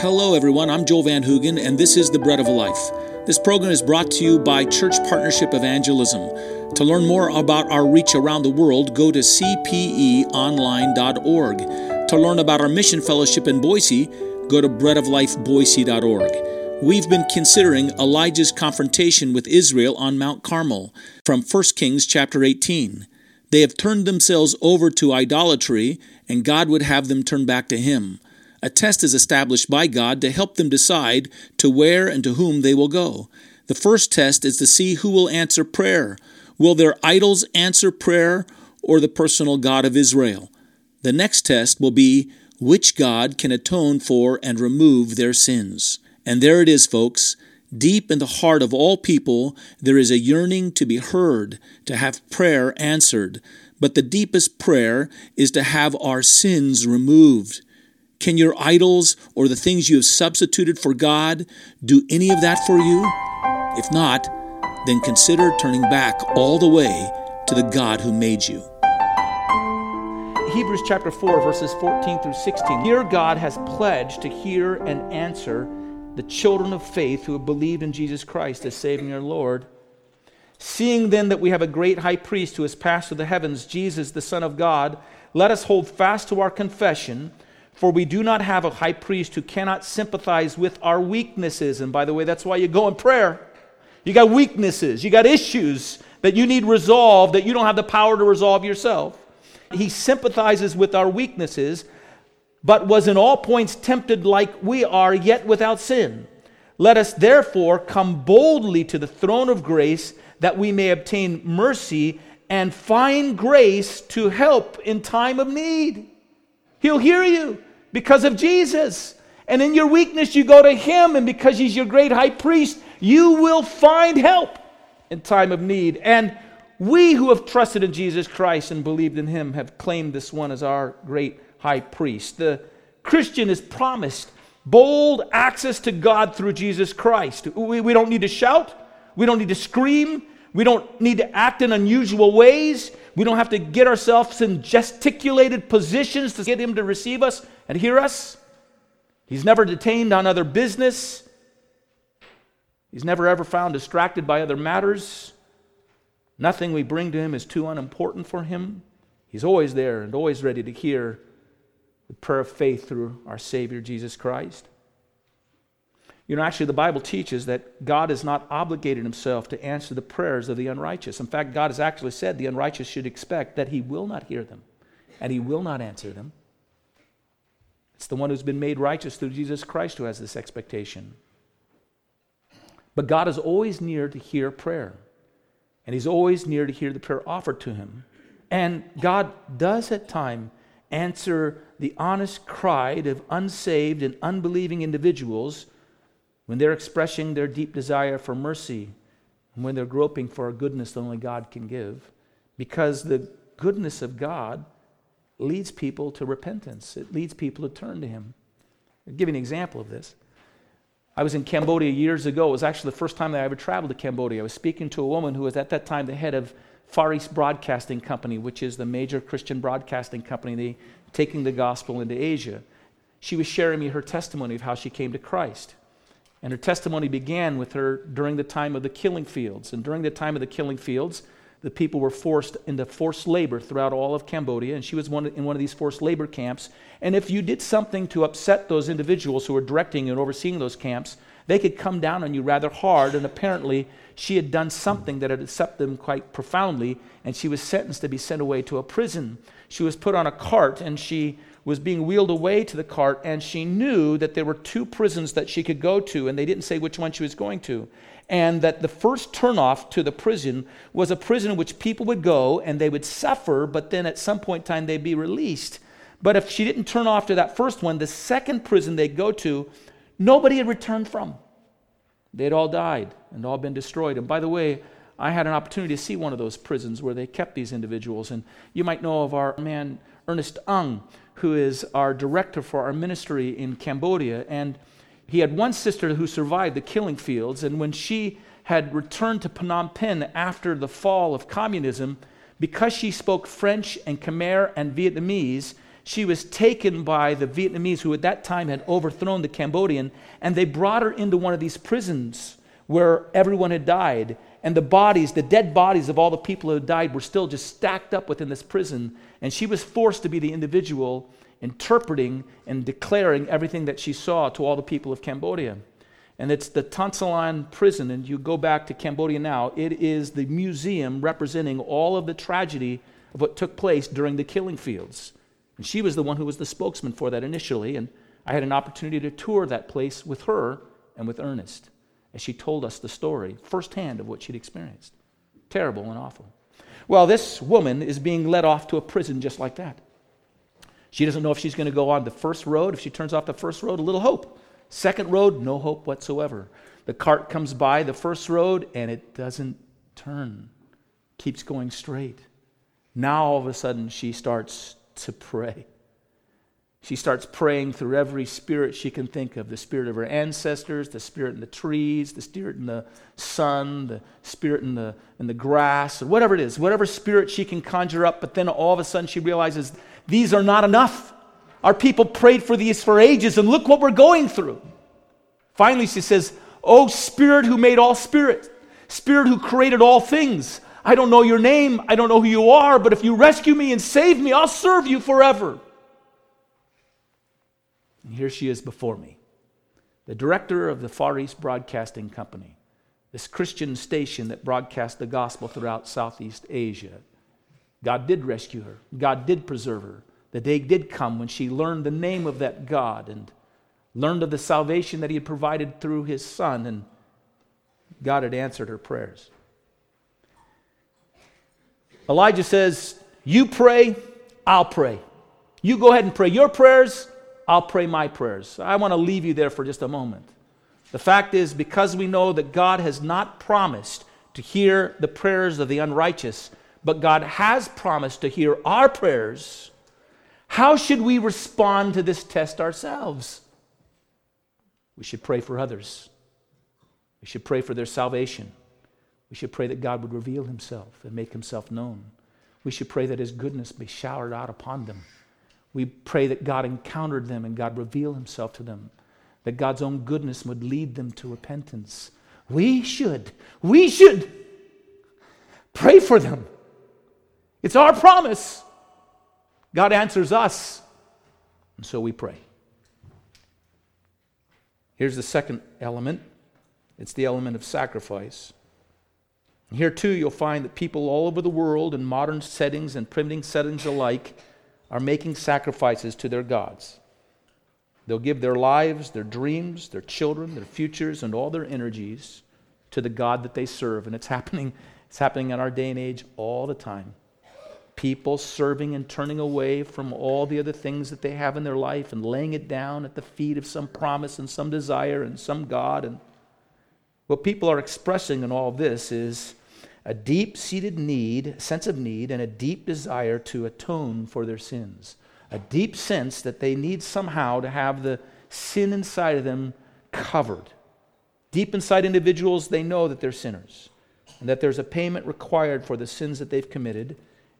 Hello, everyone. I'm Joel Van Hoogen, and this is The Bread of Life. This program is brought to you by Church Partnership Evangelism. To learn more about our reach around the world, go to cpeonline.org. To learn about our mission fellowship in Boise, go to breadoflifeboise.org. We've been considering Elijah's confrontation with Israel on Mount Carmel from 1 Kings chapter 18. They have turned themselves over to idolatry, and God would have them turn back to Him. A test is established by God to help them decide to where and to whom they will go. The first test is to see who will answer prayer. Will their idols answer prayer or the personal God of Israel? The next test will be which God can atone for and remove their sins. And there it is, folks. Deep in the heart of all people, there is a yearning to be heard, to have prayer answered. But the deepest prayer is to have our sins removed. Can your idols or the things you have substituted for God do any of that for you? If not, then consider turning back all the way to the God who made you. Hebrews chapter 4, verses 14 through 16. Here, God has pledged to hear and answer the children of faith who have believed in Jesus Christ as Savior and Lord. Seeing then that we have a great high priest who has passed through the heavens, Jesus, the Son of God, let us hold fast to our confession. For we do not have a high priest who cannot sympathize with our weaknesses. And by the way, that's why you go in prayer. You got weaknesses, you got issues that you need resolved that you don't have the power to resolve yourself. He sympathizes with our weaknesses, but was in all points tempted like we are, yet without sin. Let us therefore come boldly to the throne of grace that we may obtain mercy and find grace to help in time of need. He'll hear you because of Jesus. And in your weakness, you go to Him, and because He's your great high priest, you will find help in time of need. And we who have trusted in Jesus Christ and believed in Him have claimed this one as our great high priest. The Christian is promised bold access to God through Jesus Christ. We, we don't need to shout, we don't need to scream, we don't need to act in unusual ways. We don't have to get ourselves in gesticulated positions to get Him to receive us and hear us. He's never detained on other business. He's never ever found distracted by other matters. Nothing we bring to Him is too unimportant for Him. He's always there and always ready to hear the prayer of faith through our Savior Jesus Christ. You know, actually, the Bible teaches that God has not obligated himself to answer the prayers of the unrighteous. In fact, God has actually said the unrighteous should expect that he will not hear them and he will not answer them. It's the one who's been made righteous through Jesus Christ who has this expectation. But God is always near to hear prayer, and he's always near to hear the prayer offered to him. And God does at times answer the honest cry of unsaved and unbelieving individuals when they're expressing their deep desire for mercy, and when they're groping for a goodness that only God can give, because the goodness of God leads people to repentance, it leads people to turn to Him. I'll give you an example of this. I was in Cambodia years ago. It was actually the first time that I ever traveled to Cambodia. I was speaking to a woman who was at that time the head of Far East Broadcasting Company, which is the major Christian broadcasting company they, taking the gospel into Asia. She was sharing me her testimony of how she came to Christ. And her testimony began with her during the time of the killing fields. And during the time of the killing fields, the people were forced into forced labor throughout all of Cambodia, and she was one, in one of these forced labor camps. And if you did something to upset those individuals who were directing and overseeing those camps, they could come down on you rather hard. And apparently, she had done something that had upset them quite profoundly, and she was sentenced to be sent away to a prison. She was put on a cart, and she was being wheeled away to the cart, and she knew that there were two prisons that she could go to, and they didn't say which one she was going to. And that the first turnoff to the prison was a prison in which people would go and they would suffer, but then at some point in time they'd be released. But if she didn't turn off to that first one, the second prison they'd go to, nobody had returned from. They'd all died and all been destroyed. And by the way, I had an opportunity to see one of those prisons where they kept these individuals. And you might know of our man, Ernest Ung, who is our director for our ministry in Cambodia. And he had one sister who survived the killing fields. And when she had returned to Phnom Penh after the fall of communism, because she spoke French and Khmer and Vietnamese, she was taken by the Vietnamese who at that time had overthrown the Cambodian, and they brought her into one of these prisons where everyone had died. And the bodies, the dead bodies of all the people who had died, were still just stacked up within this prison. And she was forced to be the individual interpreting and declaring everything that she saw to all the people of Cambodia. And it's the Sleng prison, and you go back to Cambodia now, it is the museum representing all of the tragedy of what took place during the killing fields. And she was the one who was the spokesman for that initially. And I had an opportunity to tour that place with her and with Ernest as she told us the story firsthand of what she'd experienced. Terrible and awful. Well, this woman is being led off to a prison just like that. She doesn't know if she's going to go on the first road. If she turns off the first road, a little hope. Second road, no hope whatsoever. The cart comes by the first road and it doesn't turn, keeps going straight. Now all of a sudden she starts to pray. She starts praying through every spirit she can think of the spirit of her ancestors, the spirit in the trees, the spirit in the sun, the spirit in the, in the grass, or whatever it is, whatever spirit she can conjure up. But then all of a sudden she realizes these are not enough. Our people prayed for these for ages, and look what we're going through. Finally, she says, Oh, Spirit who made all spirit, Spirit who created all things, I don't know your name, I don't know who you are, but if you rescue me and save me, I'll serve you forever. And here she is before me, the director of the Far East Broadcasting Company, this Christian station that broadcasts the gospel throughout Southeast Asia. God did rescue her, God did preserve her. The day did come when she learned the name of that God and learned of the salvation that He had provided through His Son, and God had answered her prayers. Elijah says, You pray, I'll pray. You go ahead and pray your prayers, I'll pray my prayers. I want to leave you there for just a moment. The fact is, because we know that God has not promised to hear the prayers of the unrighteous, but God has promised to hear our prayers, how should we respond to this test ourselves? We should pray for others. We should pray for their salvation. We should pray that God would reveal himself and make himself known. We should pray that his goodness be showered out upon them. We pray that God encountered them and God reveal himself to them, that God's own goodness would lead them to repentance. We should, we should pray for them. It's our promise. God answers us, and so we pray. Here's the second element it's the element of sacrifice. Here, too, you'll find that people all over the world, in modern settings and primitive settings alike, are making sacrifices to their gods. They'll give their lives, their dreams, their children, their futures, and all their energies to the God that they serve. And it's happening, it's happening in our day and age all the time people serving and turning away from all the other things that they have in their life and laying it down at the feet of some promise and some desire and some God. And what people are expressing in all this is a deep seated need, sense of need, and a deep desire to atone for their sins. A deep sense that they need somehow to have the sin inside of them covered. Deep inside individuals, they know that they're sinners and that there's a payment required for the sins that they've committed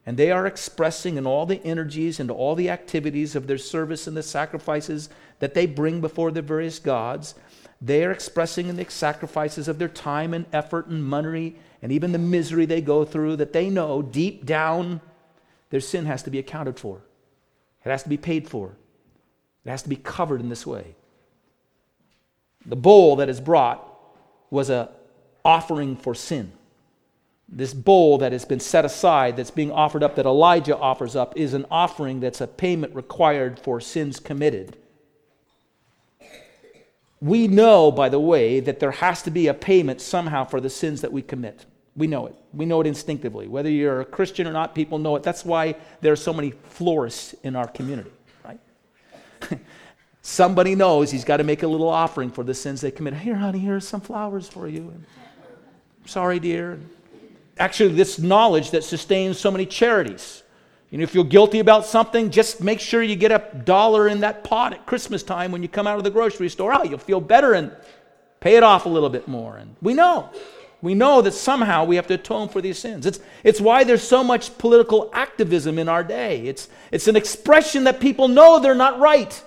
and they are expressing in all the energies and all the activities of their service and the sacrifices that they bring before the various gods. They are expressing in the sacrifices of their time and effort and money and even the misery they go through that they know deep down their sin has to be accounted for. It has to be paid for. It has to be covered in this way. The bowl that is brought was a offering for sin this bowl that has been set aside, that's being offered up, that Elijah offers up, is an offering that's a payment required for sins committed. We know, by the way, that there has to be a payment somehow for the sins that we commit. We know it. We know it instinctively. Whether you're a Christian or not, people know it. That's why there are so many florists in our community, right? Somebody knows he's got to make a little offering for the sins they commit. Here, honey, here's some flowers for you. And, Sorry, dear actually this knowledge that sustains so many charities. Know, if you're guilty about something, just make sure you get a dollar in that pot at Christmas time when you come out of the grocery store. Oh, you'll feel better and pay it off a little bit more. And we know. We know that somehow we have to atone for these sins. It's, it's why there's so much political activism in our day. It's, it's an expression that people know they're not right.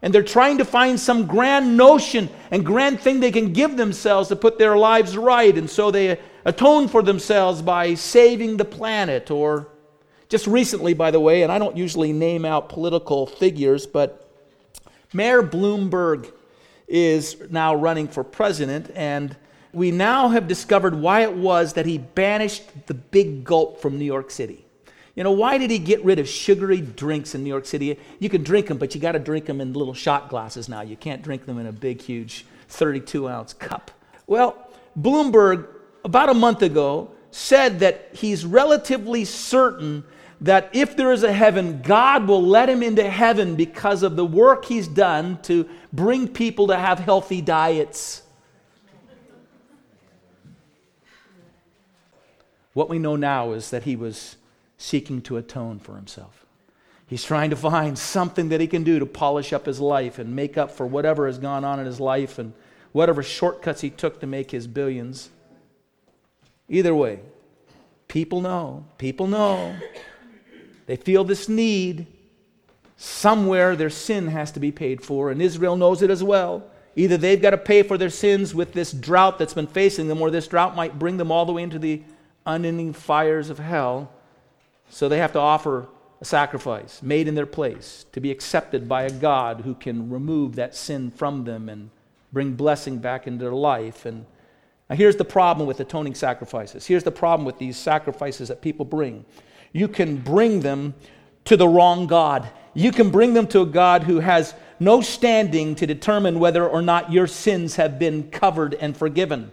And they're trying to find some grand notion and grand thing they can give themselves to put their lives right. And so they atone for themselves by saving the planet. Or just recently, by the way, and I don't usually name out political figures, but Mayor Bloomberg is now running for president. And we now have discovered why it was that he banished the big gulp from New York City. You know, why did he get rid of sugary drinks in New York City? You can drink them, but you got to drink them in little shot glasses now. You can't drink them in a big, huge 32 ounce cup. Well, Bloomberg, about a month ago, said that he's relatively certain that if there is a heaven, God will let him into heaven because of the work he's done to bring people to have healthy diets. What we know now is that he was seeking to atone for himself. He's trying to find something that he can do to polish up his life and make up for whatever has gone on in his life and whatever shortcuts he took to make his billions. Either way, people know, people know. They feel this need. Somewhere their sin has to be paid for, and Israel knows it as well. Either they've got to pay for their sins with this drought that's been facing them, or this drought might bring them all the way into the unending fires of hell. So they have to offer a sacrifice made in their place to be accepted by a God who can remove that sin from them and bring blessing back into their life. And now here's the problem with atoning sacrifices. Here's the problem with these sacrifices that people bring. You can bring them to the wrong God. You can bring them to a God who has no standing to determine whether or not your sins have been covered and forgiven.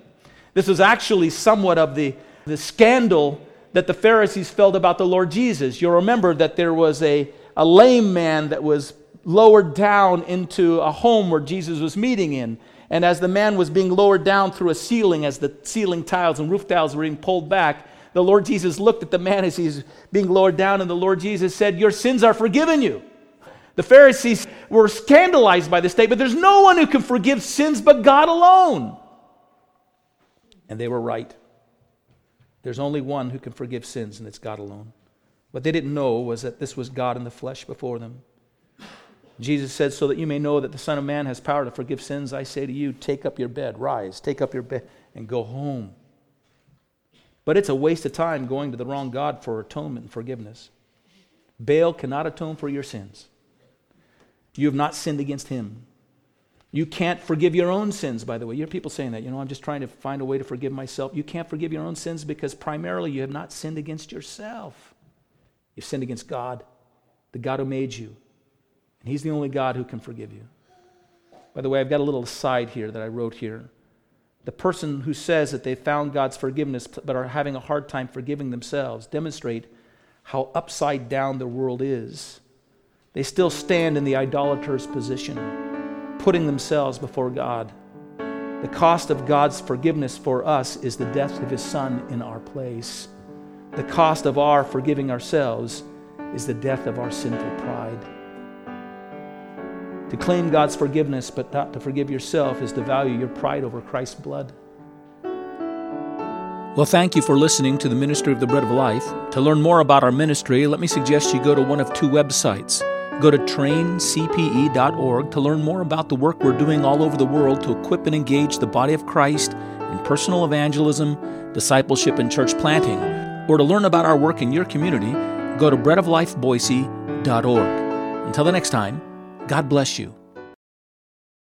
This is actually somewhat of the the scandal that the Pharisees felt about the Lord Jesus. You'll remember that there was a, a lame man that was lowered down into a home where Jesus was meeting in. And as the man was being lowered down through a ceiling, as the ceiling tiles and roof tiles were being pulled back, the Lord Jesus looked at the man as he's being lowered down, and the Lord Jesus said, Your sins are forgiven you. The Pharisees were scandalized by this statement. There's no one who can forgive sins but God alone. And they were right. There's only one who can forgive sins, and it's God alone. What they didn't know was that this was God in the flesh before them. Jesus said, So that you may know that the Son of Man has power to forgive sins, I say to you, take up your bed, rise, take up your bed, and go home. But it's a waste of time going to the wrong God for atonement and forgiveness. Baal cannot atone for your sins. You have not sinned against him. You can't forgive your own sins, by the way. You hear people saying that, you know, I'm just trying to find a way to forgive myself. You can't forgive your own sins because primarily you have not sinned against yourself. You've sinned against God, the God who made you. And He's the only God who can forgive you. By the way, I've got a little aside here that I wrote here. The person who says that they found God's forgiveness but are having a hard time forgiving themselves demonstrate how upside down the world is. They still stand in the idolater's position putting themselves before God. The cost of God's forgiveness for us is the death of His Son in our place. The cost of our forgiving ourselves is the death of our sinful pride. To claim God's forgiveness but not to forgive yourself is to value your pride over Christ's blood. Well, thank you for listening to the Ministry of the Bread of Life. To learn more about our ministry, let me suggest you go to one of two websites Go to traincpe.org to learn more about the work we're doing all over the world to equip and engage the body of Christ in personal evangelism, discipleship, and church planting. Or to learn about our work in your community, go to breadoflifeboise.org. Until the next time, God bless you.